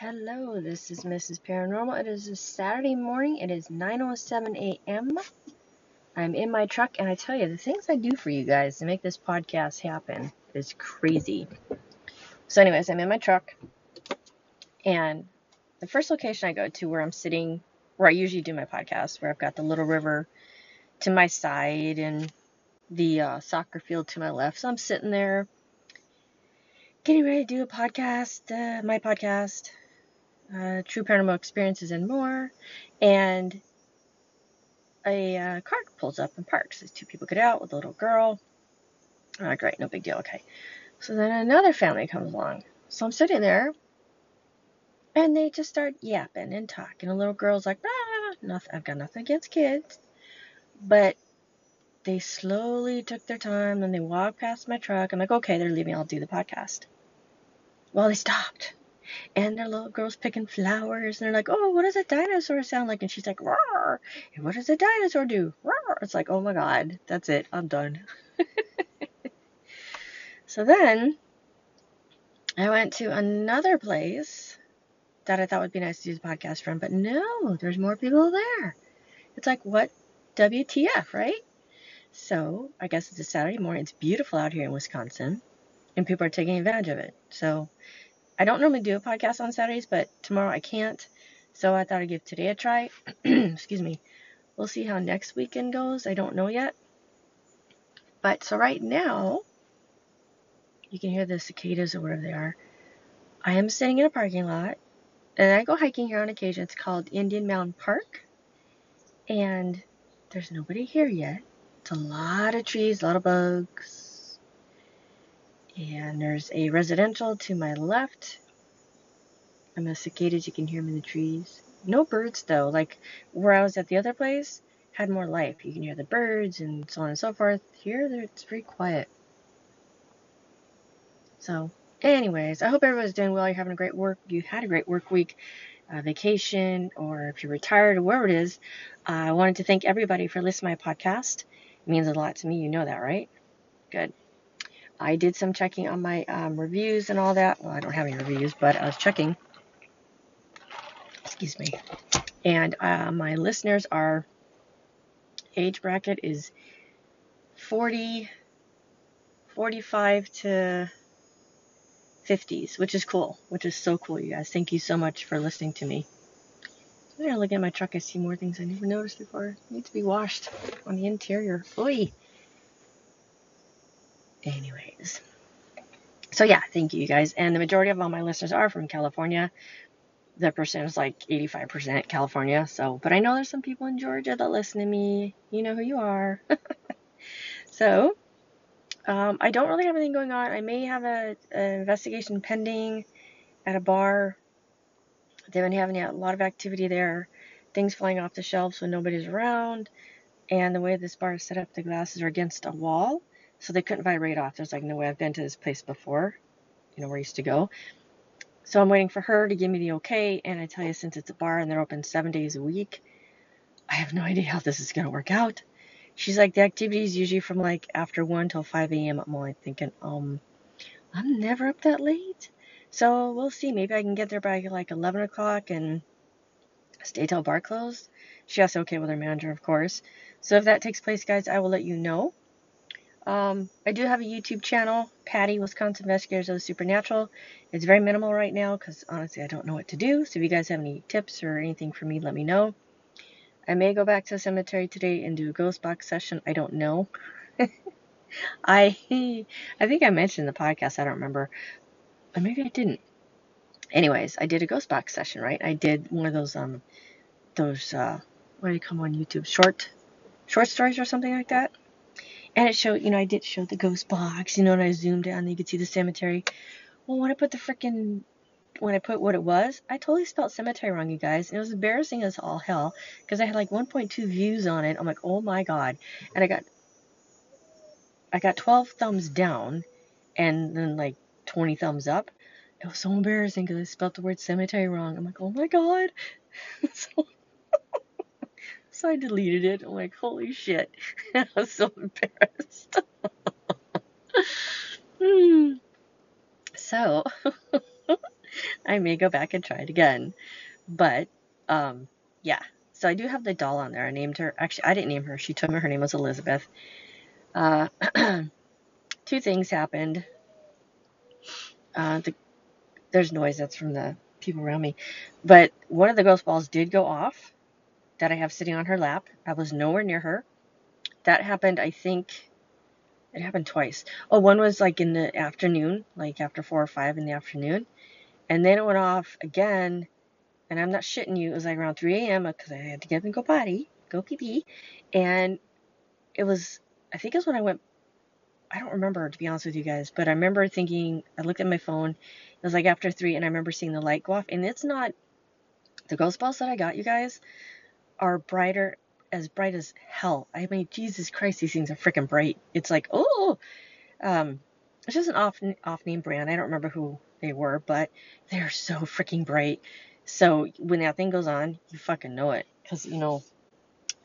Hello, this is Mrs. Paranormal. It is a Saturday morning. It is 9:07 a.m. I'm in my truck, and I tell you, the things I do for you guys to make this podcast happen is crazy. So, anyways, I'm in my truck, and the first location I go to where I'm sitting, where I usually do my podcast, where I've got the little river to my side and the uh, soccer field to my left. So I'm sitting there getting ready to do a podcast, uh, my podcast, uh, true paranormal experiences and more. And a uh, car pulls up and parks. These two people get out with a little girl. Oh, great, no big deal. Okay. So then another family comes along. So I'm sitting there, and they just start yapping and talking. A little girl's like, ah, nothing. I've got nothing against kids, but they slowly took their time. Then they walked past my truck. I'm like, okay, they're leaving. I'll do the podcast. Well, they stopped and their little girl's picking flowers, and they're like, "Oh, what does a dinosaur sound like?" And she's like, "Roar!" And what does a dinosaur do? Roar! It's like, oh my god, that's it, I'm done. so then I went to another place that I thought would be nice to do the podcast from, but no, there's more people there. It's like, what WTF, right? So I guess it's a Saturday morning. It's beautiful out here in Wisconsin, and people are taking advantage of it. So I don't normally do a podcast on Saturdays, but tomorrow I can't. So I thought I'd give today a try. Excuse me. We'll see how next weekend goes. I don't know yet. But so right now, you can hear the cicadas or wherever they are. I am sitting in a parking lot, and I go hiking here on occasion. It's called Indian Mountain Park, and there's nobody here yet. It's a lot of trees, a lot of bugs, and there's a residential to my left. I'm a cicadas, you can hear them in the trees. No birds though. Like where I was at the other place, had more life. You can hear the birds and so on and so forth. Here, it's very quiet. So, anyways, I hope everybody's doing well. You're having a great work. You had a great work week, uh, vacation, or if you're retired or wherever it is. Uh, I wanted to thank everybody for listening to my podcast. It means a lot to me. You know that, right? Good. I did some checking on my um, reviews and all that. Well, I don't have any reviews, but I was checking. Excuse me. And uh, my listeners are age bracket is 40, 45 to 50s, which is cool, which is so cool, you guys. Thank you so much for listening to me. I'm gonna look at my truck. I see more things I never noticed before. It needs to be washed on the interior. Oi. Anyways. So yeah, thank you guys. And the majority of all my listeners are from California. The percent is like 85% California. So, but I know there's some people in Georgia that listen to me. You know who you are. so, um, I don't really have anything going on. I may have a, an investigation pending at a bar. They've been having a lot of activity there. Things flying off the shelves when nobody's around. And the way this bar is set up, the glasses are against a wall. So they couldn't vibrate off. There's like no way I've been to this place before, you know, where I used to go. So I'm waiting for her to give me the okay. And I tell you, since it's a bar and they're open seven days a week, I have no idea how this is going to work out. She's like, the activity is usually from like after 1 till 5 a.m. I'm only thinking, um, I'm never up that late. So we'll see. Maybe I can get there by like 11 o'clock and stay till bar closed. She has to okay with her manager, of course. So if that takes place, guys, I will let you know. Um, I do have a YouTube channel, Patty, Wisconsin Investigators of the Supernatural. It's very minimal right now because honestly I don't know what to do. So if you guys have any tips or anything for me, let me know. I may go back to the cemetery today and do a ghost box session. I don't know. I I think I mentioned the podcast. I don't remember. Or maybe I didn't. Anyways, I did a ghost box session, right? I did one of those um those uh what do you come on YouTube? Short short stories or something like that. And it showed, you know, I did show the ghost box, you know, and I zoomed out and you could see the cemetery. Well, when I put the freaking, when I put what it was, I totally spelled cemetery wrong, you guys. And it was embarrassing as all hell because I had like 1.2 views on it. I'm like, oh my god. And I got, I got 12 thumbs down and then like 20 thumbs up. It was so embarrassing because I spelled the word cemetery wrong. I'm like, oh my god. so so I deleted it. I'm like, holy shit. I was so embarrassed. So, I may go back and try it again. But um, yeah, so I do have the doll on there. I named her. Actually, I didn't name her. She told me her name was Elizabeth. Uh, two things happened. Uh, the, there's noise that's from the people around me, but one of the ghost balls did go off that I have sitting on her lap. I was nowhere near her. That happened, I think, it happened twice. Oh, one was like in the afternoon, like after four or five in the afternoon. And then it went off again. And I'm not shitting you. It was like around 3 a.m. because I had to get up and go potty, go pee pee. And it was, I think it was when I went, I don't remember to be honest with you guys, but I remember thinking, I looked at my phone. It was like after three, and I remember seeing the light go off. And it's not, the ghost balls that I got, you guys, are brighter as bright as hell. I mean, Jesus Christ, these things are freaking bright. It's like, oh, um, it's just an off off name brand. I don't remember who they were, but they're so freaking bright. So when that thing goes on, you fucking know it, cause you know,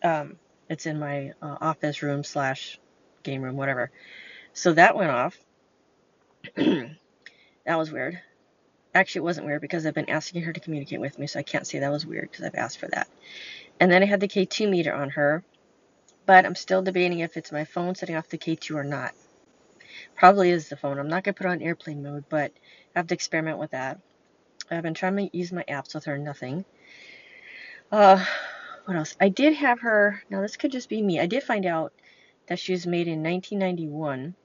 um, it's in my uh, office room slash game room, whatever. So that went off. that was weird. Actually, it wasn't weird because I've been asking her to communicate with me, so I can't say that was weird because I've asked for that. And then I had the K2 meter on her, but I'm still debating if it's my phone setting off the K2 or not. Probably is the phone. I'm not going to put on airplane mode, but I have to experiment with that. I've been trying to use my apps with her, nothing. Uh, what else? I did have her, now this could just be me. I did find out that she was made in 1991.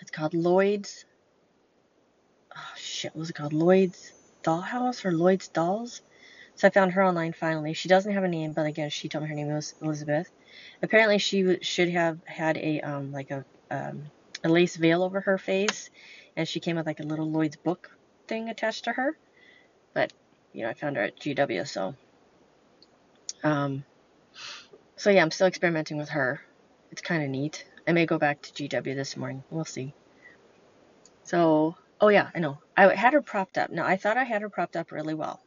It's called Lloyd's, oh shit, what was it called? Lloyd's Dollhouse or Lloyd's Dolls? So I found her online finally. She doesn't have a name, but again, she told me her name was Elizabeth. Apparently, she should have had a um, like a um, a lace veil over her face, and she came with like a little Lloyd's book thing attached to her. But you know, I found her at GW, so um, so yeah, I'm still experimenting with her. It's kind of neat. I may go back to GW this morning. We'll see. So, oh yeah, I know. I had her propped up. Now I thought I had her propped up really well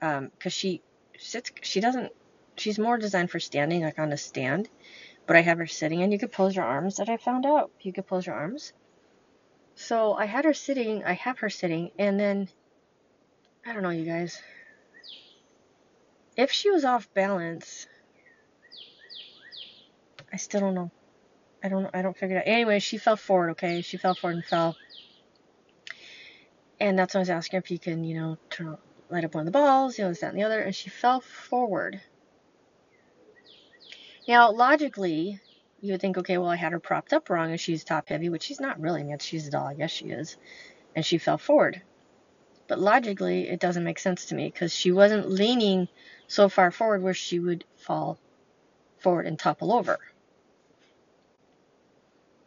because um, she sits. She doesn't. She's more designed for standing, like on a stand. But I have her sitting, and you could pose your arms. That I found out you could pose your arms. So I had her sitting. I have her sitting, and then I don't know, you guys. If she was off balance, I still don't know. I don't. I don't figure it out. Anyway, she fell forward. Okay, she fell forward and fell. And that's why I was asking if you can, you know, turn light up one of the balls, you know, this, that, and the other, and she fell forward. Now, logically, you would think, okay, well, I had her propped up wrong and she's top heavy, which she's not really. I mean, she's a doll, Yes, she is. And she fell forward. But logically, it doesn't make sense to me because she wasn't leaning so far forward where she would fall forward and topple over.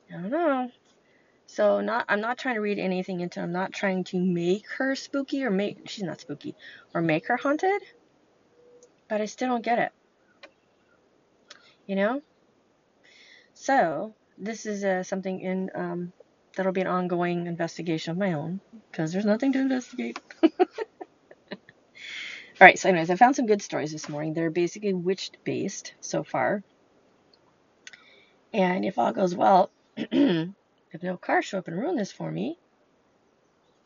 I don't know. So not I'm not trying to read anything into I'm not trying to make her spooky or make she's not spooky or make her haunted. But I still don't get it. You know? So, this is uh, something in um, that'll be an ongoing investigation of my own because there's nothing to investigate. All right, so anyways, I found some good stories this morning. They're basically witch based so far. And if all goes well, If no car show up and ruin this for me,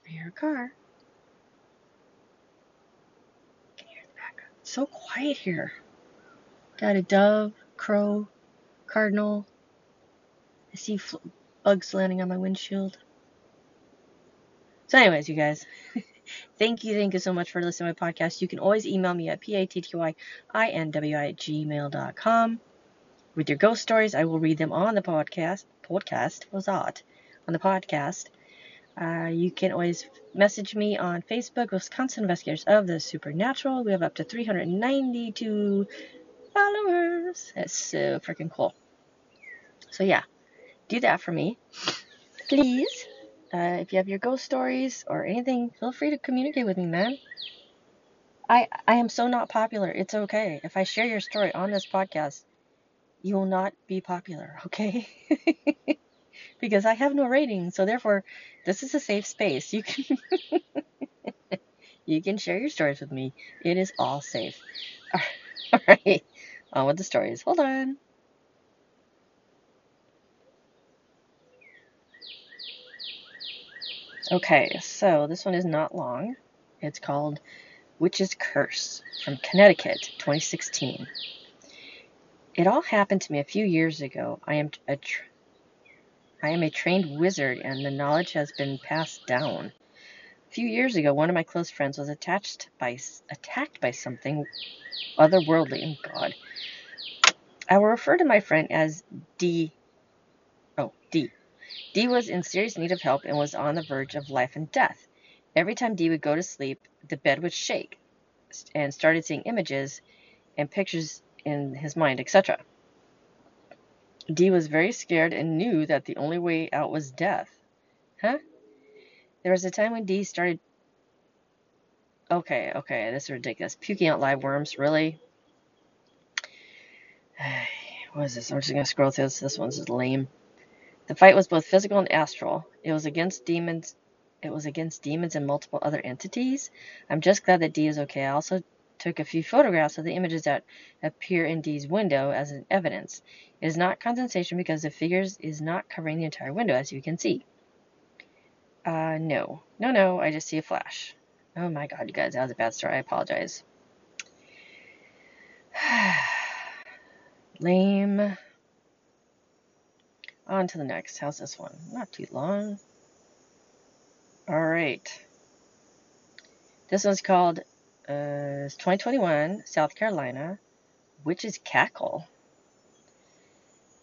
a car. Can hear the background. It's so quiet here. Got a dove, crow, cardinal. I see bugs landing on my windshield. So, anyways, you guys, thank you, thank you so much for listening to my podcast. You can always email me at p-a-t-t-y-i-n-w-i at gmail.com with your ghost stories. I will read them on the podcast podcast was that on the podcast. Uh, you can always message me on Facebook, Wisconsin Investigators of the Supernatural. We have up to 392 followers. That's so freaking cool. So, yeah, do that for me. Please. Uh, if you have your ghost stories or anything, feel free to communicate with me, man. I I am so not popular. It's okay. If I share your story on this podcast, you will not be popular, okay? because I have no rating, so therefore this is a safe space. You can you can share your stories with me. It is all safe. All right, on with the stories. Hold on. Okay, so this one is not long. It's called Witch's Curse from Connecticut, 2016. It all happened to me a few years ago. I am a I am a trained wizard and the knowledge has been passed down. A few years ago, one of my close friends was attached by attacked by something otherworldly. And God, I will refer to my friend as D. Oh, D. D was in serious need of help and was on the verge of life and death. Every time D would go to sleep, the bed would shake and started seeing images and pictures in his mind, etc. D was very scared and knew that the only way out was death. Huh? There was a time when D started. Okay, okay, this is ridiculous. Puking out live worms, really? What is this? I'm just gonna scroll through this. This one's just lame. The fight was both physical and astral. It was against demons. It was against demons and multiple other entities. I'm just glad that D is okay. I also took a few photographs of the images that appear in D's window as evidence. It is not condensation because the figures is not covering the entire window, as you can see. Uh, no. No, no, I just see a flash. Oh my god, you guys, that was a bad story. I apologize. Lame. On to the next. How's this one? Not too long. Alright. This one's called uh, 2021, South Carolina. Witch's Cackle.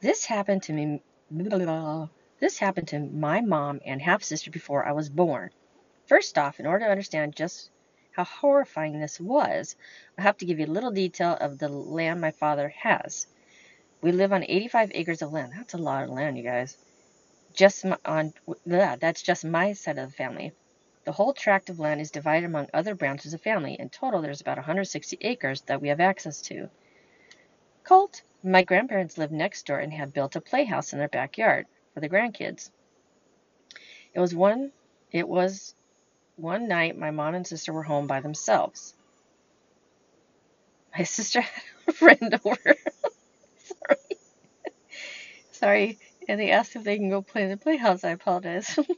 This happened to me. Blah, blah, blah. This happened to my mom and half sister before I was born. First off, in order to understand just how horrifying this was, I have to give you a little detail of the land my father has. We live on 85 acres of land. That's a lot of land, you guys. Just on that's just my side of the family. The whole tract of land is divided among other branches of family. In total, there's about 160 acres that we have access to. Colt, my grandparents lived next door and had built a playhouse in their backyard for the grandkids. It was one it was one night my mom and sister were home by themselves. My sister had a friend over. Sorry. Sorry. And they asked if they can go play in the playhouse. I apologize.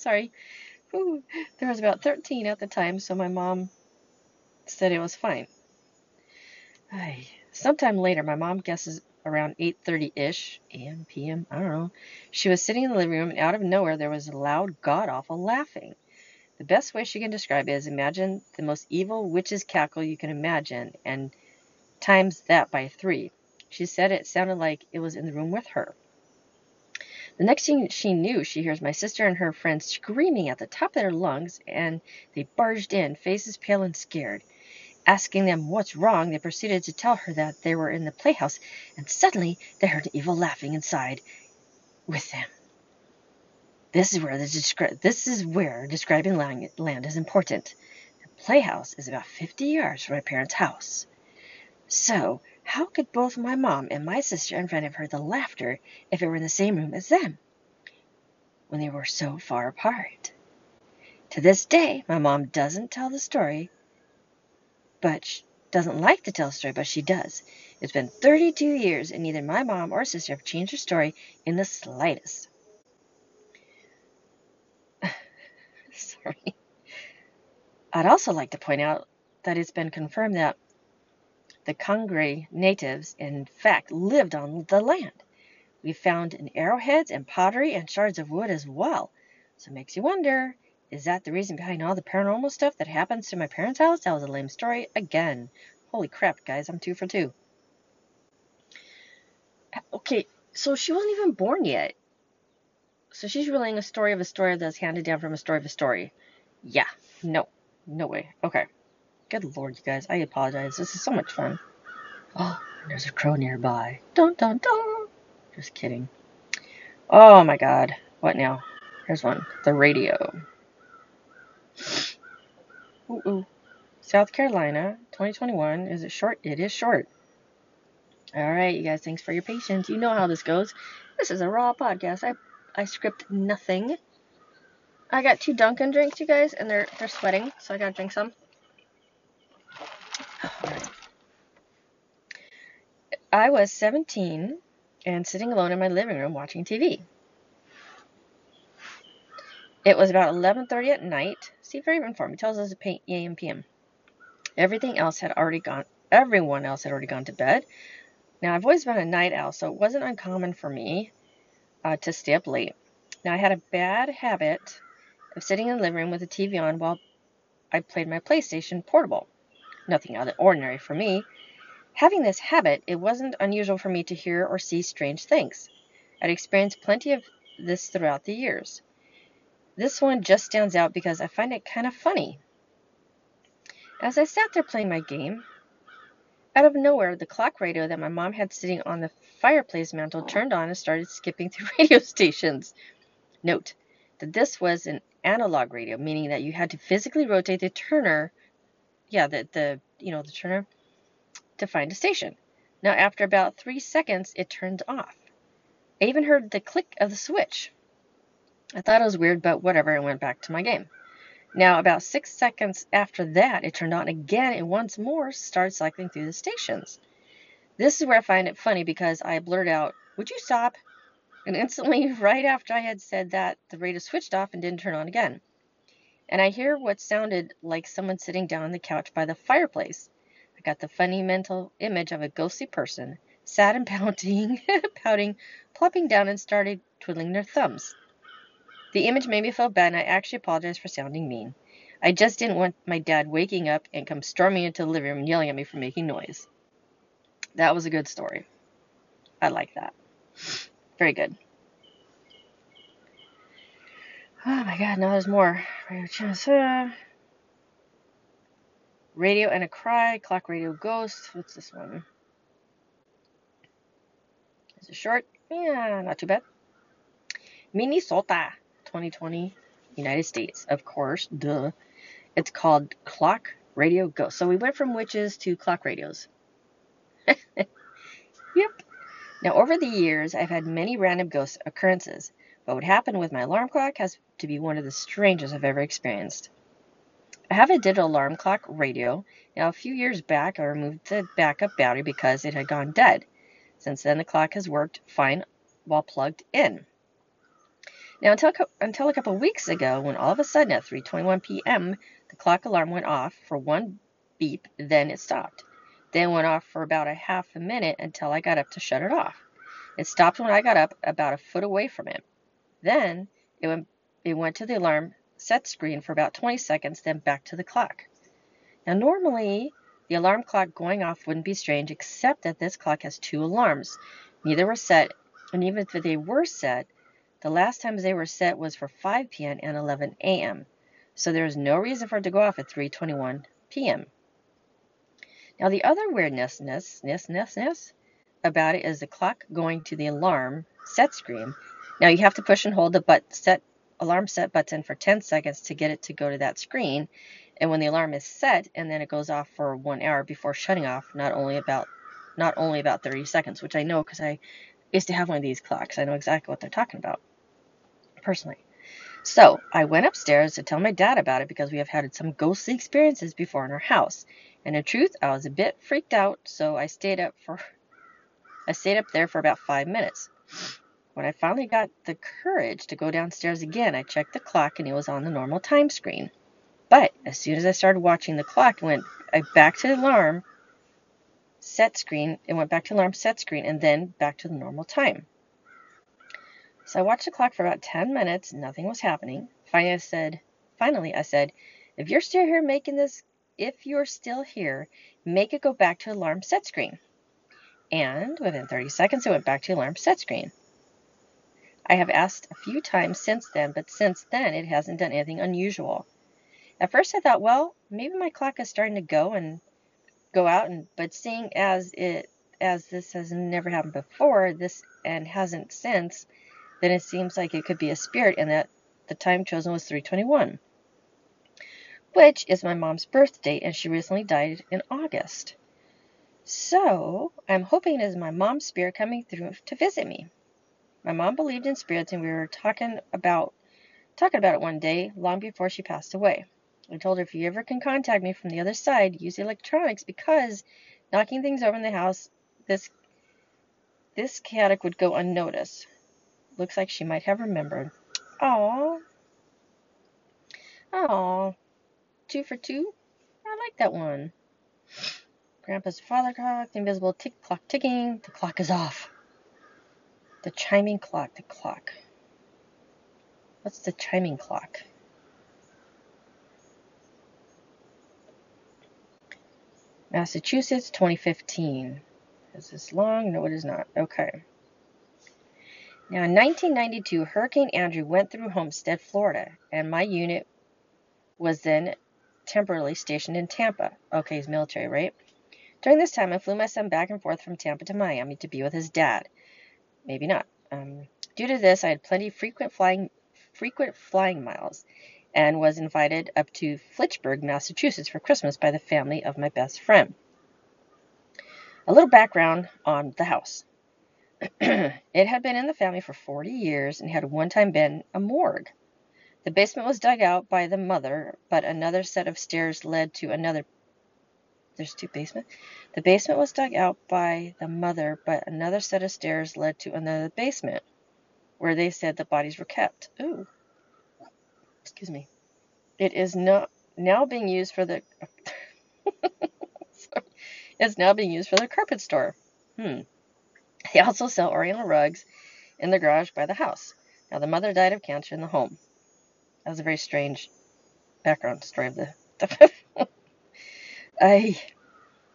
Sorry. There was about 13 at the time, so my mom said it was fine. Ay. Sometime later, my mom guesses around 8.30ish a.m., p.m., I don't know. She was sitting in the living room, and out of nowhere there was a loud, god-awful laughing. The best way she can describe it is imagine the most evil witch's cackle you can imagine, and times that by three. She said it sounded like it was in the room with her. The next thing she knew, she hears my sister and her friends screaming at the top of their lungs, and they barged in, faces pale and scared. Asking them what's wrong, they proceeded to tell her that they were in the playhouse, and suddenly they heard evil laughing inside with them. This is where the descri- this is where describing land, land is important. The playhouse is about 50 yards from my parents' house. So, how could both my mom and my sister and friend have heard the laughter if it were in the same room as them when they were so far apart? To this day, my mom doesn't tell the story but she doesn't like to tell a story, but she does. It's been 32 years, and neither my mom or sister have changed her story in the slightest. Sorry. I'd also like to point out that it's been confirmed that the Congaree natives, in fact, lived on the land. We found arrowheads and pottery and shards of wood as well. So it makes you wonder is that the reason behind all the paranormal stuff that happens to my parents' house? That was a lame story again. Holy crap, guys, I'm two for two. Uh, okay, so she wasn't even born yet. So she's relaying a story of a story that's handed down from a story of a story. Yeah, no, no way. Okay. Good lord, you guys, I apologize. This is so much fun. Oh, there's a crow nearby. Dun dun dun. Just kidding. Oh my god. What now? Here's one. The radio. Ooh, ooh. South Carolina, 2021. Is it short? It is short. All right, you guys, thanks for your patience. You know how this goes. This is a raw podcast. I I script nothing. I got two Dunkin' drinks, you guys, and they're they're sweating, so I gotta drink some. I was 17 and sitting alone in my living room watching TV. It was about 11:30 at night. See, very informed. He tells us AM PM. Everything else had already gone. Everyone else had already gone to bed. Now I've always been a night owl, so it wasn't uncommon for me uh, to stay up late. Now I had a bad habit of sitting in the living room with the TV on while I played my PlayStation Portable. Nothing out of the ordinary for me. Having this habit, it wasn't unusual for me to hear or see strange things. I'd experienced plenty of this throughout the years. This one just stands out because I find it kind of funny. As I sat there playing my game, out of nowhere, the clock radio that my mom had sitting on the fireplace mantel turned on and started skipping through radio stations. Note that this was an analog radio, meaning that you had to physically rotate the turner, yeah, the, the you know, the turner to find a station. Now, after about three seconds, it turned off. I even heard the click of the switch. I thought it was weird, but whatever, and went back to my game. Now, about six seconds after that, it turned on again and once more started cycling through the stations. This is where I find it funny because I blurted out, Would you stop? And instantly, right after I had said that, the radio switched off and didn't turn on again. And I hear what sounded like someone sitting down on the couch by the fireplace. I got the funny mental image of a ghostly person, sad and pouting, pouting, plopping down and started twiddling their thumbs. The image made me feel bad, and I actually apologized for sounding mean. I just didn't want my dad waking up and come storming into the living room yelling at me for making noise. That was a good story. I like that. Very good. Oh my god, now there's more. Radio Radio and a cry, clock radio ghost. What's this one? Is it short? Yeah, not too bad. Minnesota. 2020, United States, of course, duh. It's called Clock Radio Ghost. So we went from witches to clock radios. yep. Now, over the years, I've had many random ghost occurrences, but what happened with my alarm clock has to be one of the strangest I've ever experienced. I have a digital alarm clock radio. Now, a few years back, I removed the backup battery because it had gone dead. Since then, the clock has worked fine while plugged in. Now, until, until a couple weeks ago, when all of a sudden at 3:21 p.m. the clock alarm went off for one beep, then it stopped. Then went off for about a half a minute until I got up to shut it off. It stopped when I got up about a foot away from it. Then it went it went to the alarm set screen for about 20 seconds, then back to the clock. Now, normally the alarm clock going off wouldn't be strange, except that this clock has two alarms. Neither were set, and even if they were set, the last times they were set was for 5 p.m. and 11 a.m. So there is no reason for it to go off at 3:21 p.m. Now the other weirdness about it is the clock going to the alarm set screen. Now you have to push and hold the but set alarm set button for 10 seconds to get it to go to that screen. And when the alarm is set and then it goes off for one hour before shutting off, not only about not only about 30 seconds, which I know because I used to have one of these clocks. I know exactly what they're talking about personally. So I went upstairs to tell my dad about it because we have had some ghostly experiences before in our house. And in truth, I was a bit freaked out, so I stayed up for I stayed up there for about five minutes. When I finally got the courage to go downstairs again, I checked the clock and it was on the normal time screen. But as soon as I started watching the clock, it went back to the alarm set screen. It went back to alarm set screen and then back to the normal time. So I watched the clock for about 10 minutes. Nothing was happening. Finally, I said, finally, I said, if you're still here making this, if you're still here, make it go back to alarm set screen. And within 30 seconds, it went back to alarm set screen. I have asked a few times since then, but since then, it hasn't done anything unusual. At first, I thought, well, maybe my clock is starting to go and go out, and but seeing as it as this has never happened before, this and hasn't since, then it seems like it could be a spirit and that the time chosen was 321, which is my mom's birth date, and she recently died in August. So I'm hoping it is my mom's spirit coming through to visit me. My mom believed in spirits, and we were talking about talking about it one day, long before she passed away. I told her if you ever can contact me from the other side, use electronics because knocking things over in the house, this this chaotic would go unnoticed. Looks like she might have remembered. Aw. Oh, two for two. I like that one. Grandpa's father clock, the invisible tick clock ticking. The clock is off. The chiming clock, the clock. What's the chiming clock? Massachusetts, 2015. Is this long? No, it is not. Okay. Now, in 1992, Hurricane Andrew went through Homestead, Florida, and my unit was then temporarily stationed in Tampa. Okay, he's military, right? During this time, I flew my son back and forth from Tampa to Miami to be with his dad. Maybe not. Um, due to this, I had plenty of frequent flying, frequent flying miles, and was invited up to Fitchburg, Massachusetts for Christmas by the family of my best friend. A little background on the house. it had been in the family for 40 years and had one time been a morgue. The basement was dug out by the mother, but another set of stairs led to another. There's two basement. The basement was dug out by the mother, but another set of stairs led to another basement, where they said the bodies were kept. Ooh, excuse me. It is not now being used for the. it's now being used for the carpet store. Hmm. They also sell Oriental rugs in the garage by the house. Now, the mother died of cancer in the home. That was a very strange background story of the. I,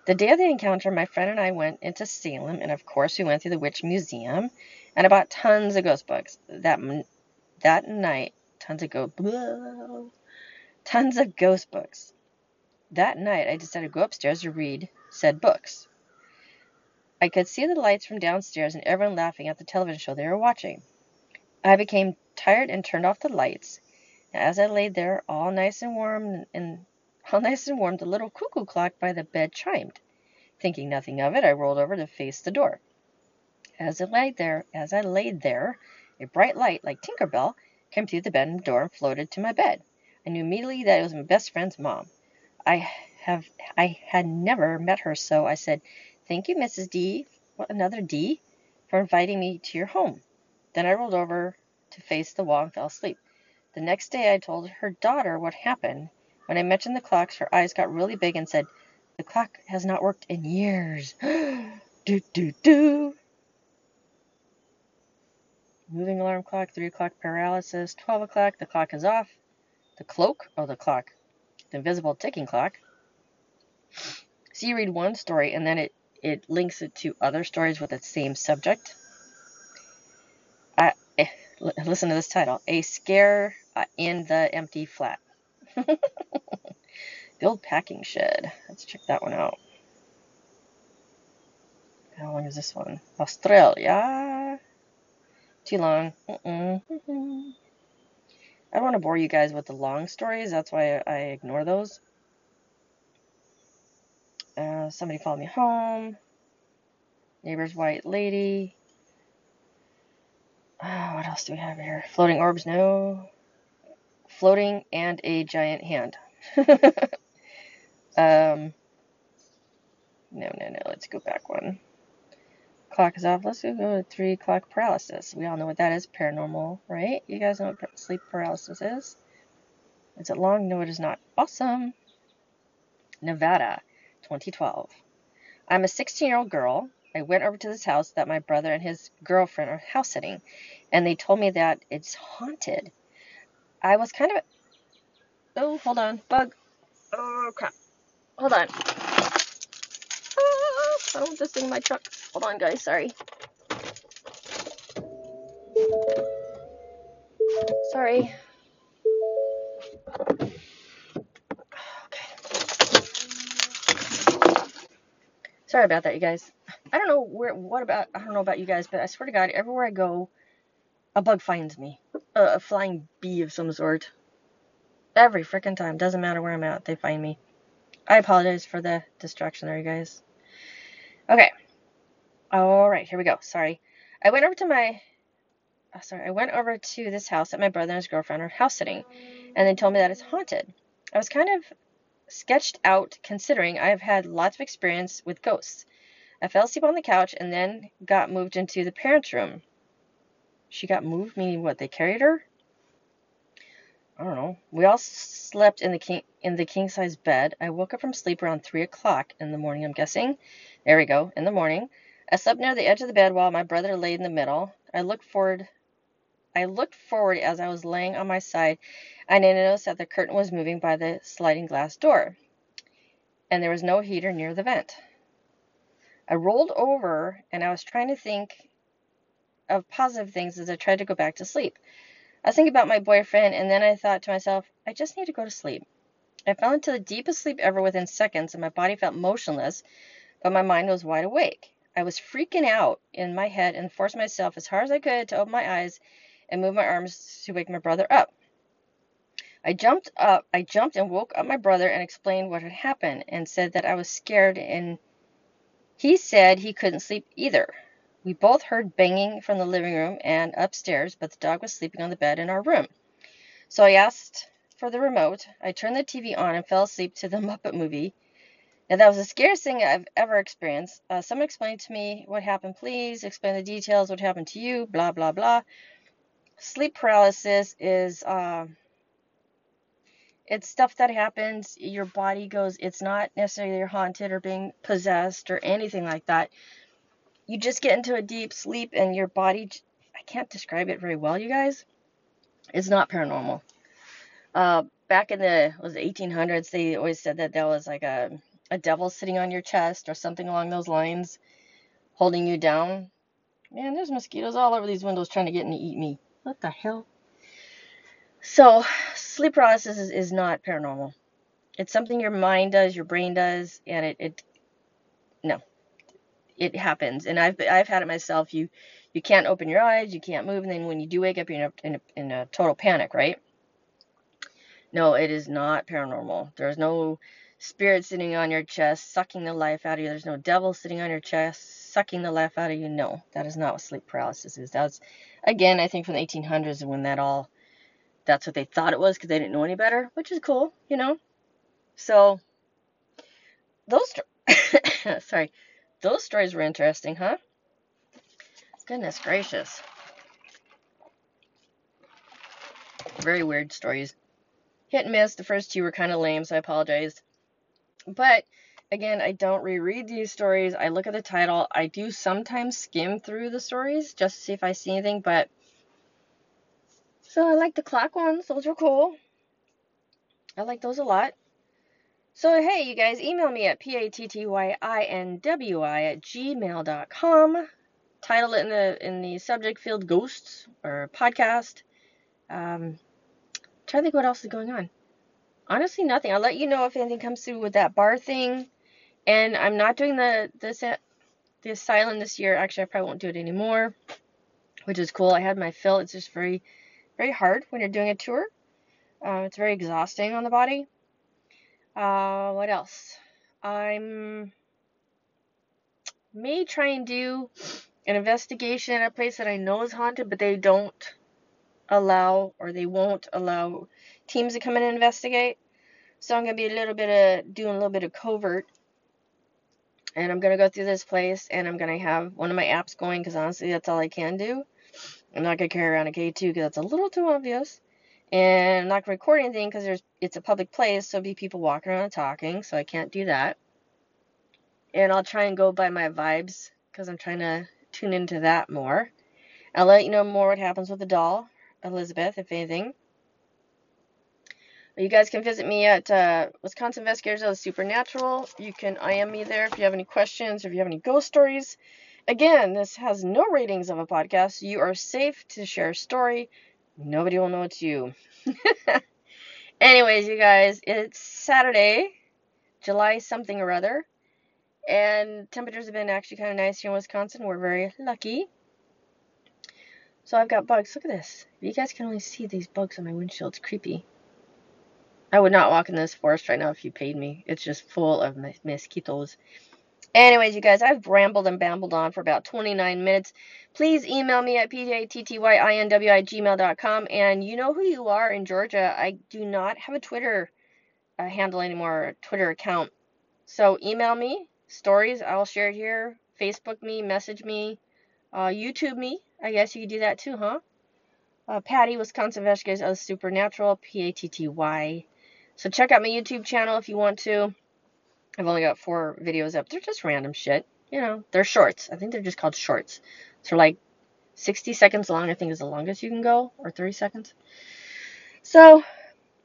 the day of the encounter, my friend and I went into Salem, and of course, we went through the Witch Museum and I bought tons of ghost books. That that night, tons of go, tons of ghost books. That night, I decided to go upstairs to read said books. I could see the lights from downstairs and everyone laughing at the television show they were watching. I became tired and turned off the lights. As I lay there, all nice and warm, and all nice and warm, the little cuckoo clock by the bed chimed. Thinking nothing of it, I rolled over to face the door. As I lay there, as I laid there, a bright light like Tinker Bell came through the bedroom door and floated to my bed. I knew immediately that it was my best friend's mom. I have I had never met her, so I said, Thank you, Mrs. D, what, another D, for inviting me to your home. Then I rolled over to face the wall and fell asleep. The next day I told her daughter what happened. When I mentioned the clocks, her eyes got really big and said, The clock has not worked in years. do, do, do. Moving alarm clock, 3 o'clock paralysis, 12 o'clock, the clock is off. The cloak, oh, the clock, the invisible ticking clock. So you read one story and then it it links it to other stories with the same subject. I, eh, listen to this title A Scare in the Empty Flat. the old packing shed. Let's check that one out. How long is this one? Australia. Too long. Mm-mm. I don't want to bore you guys with the long stories. That's why I ignore those. Uh, somebody followed me home. Neighbor's white lady. Uh, what else do we have here? Floating orbs, no. Floating and a giant hand. um, no, no, no. Let's go back one. Clock is off. Let's go to three o'clock paralysis. We all know what that is. Paranormal, right? You guys know what sleep paralysis is? Is it long? No, it is not. Awesome. Nevada. 2012. I'm a 16 year old girl. I went over to this house that my brother and his girlfriend are house sitting, and they told me that it's haunted. I was kind of. Oh, hold on. Bug. Oh, crap. Hold on. Oh, I don't want this thing in my truck. Hold on, guys. Sorry. Sorry. Sorry about that, you guys. I don't know where. What about? I don't know about you guys, but I swear to God, everywhere I go, a bug finds me. Uh, a flying bee of some sort. Every freaking time. Doesn't matter where I'm at, they find me. I apologize for the distraction there, you guys. Okay. All right, here we go. Sorry. I went over to my. Oh, sorry, I went over to this house that my brother and his girlfriend are house sitting, and they told me that it's haunted. I was kind of sketched out considering I've had lots of experience with ghosts. I fell asleep on the couch and then got moved into the parents' room. She got moved, meaning what? They carried her? I don't know. We all slept in the king in the king size bed. I woke up from sleep around three o'clock in the morning. I'm guessing. There we go. In the morning, I slept near the edge of the bed while my brother laid in the middle. I looked forward. I looked forward as I was laying on my side, and I noticed that the curtain was moving by the sliding glass door, and there was no heater near the vent. I rolled over and I was trying to think of positive things as I tried to go back to sleep. I was thinking about my boyfriend, and then I thought to myself, I just need to go to sleep. I fell into the deepest sleep ever within seconds, and my body felt motionless, but my mind was wide awake. I was freaking out in my head and forced myself as hard as I could to open my eyes and move my arms to wake my brother up. I jumped up, I jumped and woke up my brother and explained what had happened and said that I was scared and he said he couldn't sleep either. We both heard banging from the living room and upstairs, but the dog was sleeping on the bed in our room. So I asked for the remote. I turned the TV on and fell asleep to the Muppet movie. Now, that was the scariest thing I've ever experienced. Uh, someone explain to me what happened, please. Explain the details, what happened to you, blah, blah, blah. Sleep paralysis is. Uh, it's stuff that happens. Your body goes, it's not necessarily you're haunted or being possessed or anything like that you just get into a deep sleep and your body I can't describe it very well, you guys. It's not paranormal. Uh, back in the was the 1800s, they always said that there was like a a devil sitting on your chest or something along those lines, holding you down. Man, there's mosquitoes all over these windows trying to get in to eat me. What the hell? So, sleep paralysis is, is not paranormal. It's something your mind does, your brain does, and it, it no, it happens, and I've I've had it myself. You you can't open your eyes, you can't move, and then when you do wake up, you're in a, in a, in a total panic, right? No, it is not paranormal. There's no spirit sitting on your chest sucking the life out of you. There's no devil sitting on your chest sucking the life out of you. No, that is not what sleep paralysis is. That's again, I think from the 1800s when that all that's what they thought it was because they didn't know any better, which is cool, you know. So those sorry those stories were interesting, huh? Goodness gracious. Very weird stories. Hit and miss. The first two were kind of lame, so I apologize. But again, I don't reread these stories. I look at the title. I do sometimes skim through the stories just to see if I see anything, but so I like the clock ones. Those were cool. I like those a lot. So, hey, you guys, email me at p-a-t-t-y-i-n-w-i at gmail.com. Title it in the in the subject field ghosts or podcast. Um, try to think what else is going on. Honestly, nothing. I'll let you know if anything comes through with that bar thing. And I'm not doing the the the asylum this year. Actually, I probably won't do it anymore, which is cool. I had my fill. It's just very, very hard when you're doing a tour. Uh, it's very exhausting on the body. Uh, what else? I'm may try and do an investigation at a place that I know is haunted, but they don't allow or they won't allow teams to come in and investigate. So I'm gonna be a little bit of doing a little bit of covert, and I'm gonna go through this place, and I'm gonna have one of my apps going because honestly that's all I can do. I'm not gonna carry around a K2 because that's a little too obvious and I'm not gonna record anything because there's it's a public place, so be people walking around and talking, so I can't do that. And I'll try and go by my vibes because I'm trying to tune into that more. I'll let you know more what happens with the doll, Elizabeth, if anything. You guys can visit me at uh, Wisconsin Investigators of the Supernatural. You can IM me there if you have any questions or if you have any ghost stories. Again, this has no ratings of a podcast. You are safe to share a story Nobody will know it's you. Anyways, you guys, it's Saturday, July something or other, and temperatures have been actually kind of nice here in Wisconsin. We're very lucky. So I've got bugs. Look at this. You guys can only see these bugs on my windshield. It's creepy. I would not walk in this forest right now if you paid me. It's just full of mosquitoes. Anyways, you guys, I've rambled and bambled on for about 29 minutes. Please email me at pattyinwi@gmail.com. And you know who you are in Georgia. I do not have a Twitter uh, handle anymore, Twitter account. So email me stories. I'll share it here. Facebook me, message me, uh, YouTube me. I guess you could do that too, huh? Uh, Patty, Wisconsin Investigators of Supernatural, P A T T Y. So check out my YouTube channel if you want to. I've only got four videos up. They're just random shit. You know, they're shorts. I think they're just called shorts. So like 60 seconds long, I think is the longest you can go, or 30 seconds. So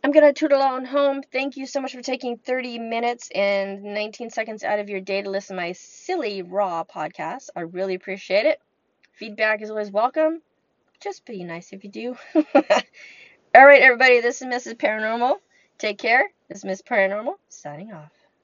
I'm going to tootle on home. Thank you so much for taking 30 minutes and 19 seconds out of your day to listen to my silly, raw podcast. I really appreciate it. Feedback is always welcome. Just be nice if you do. All right, everybody, this is Mrs. Paranormal. Take care. This is Miss Paranormal signing off.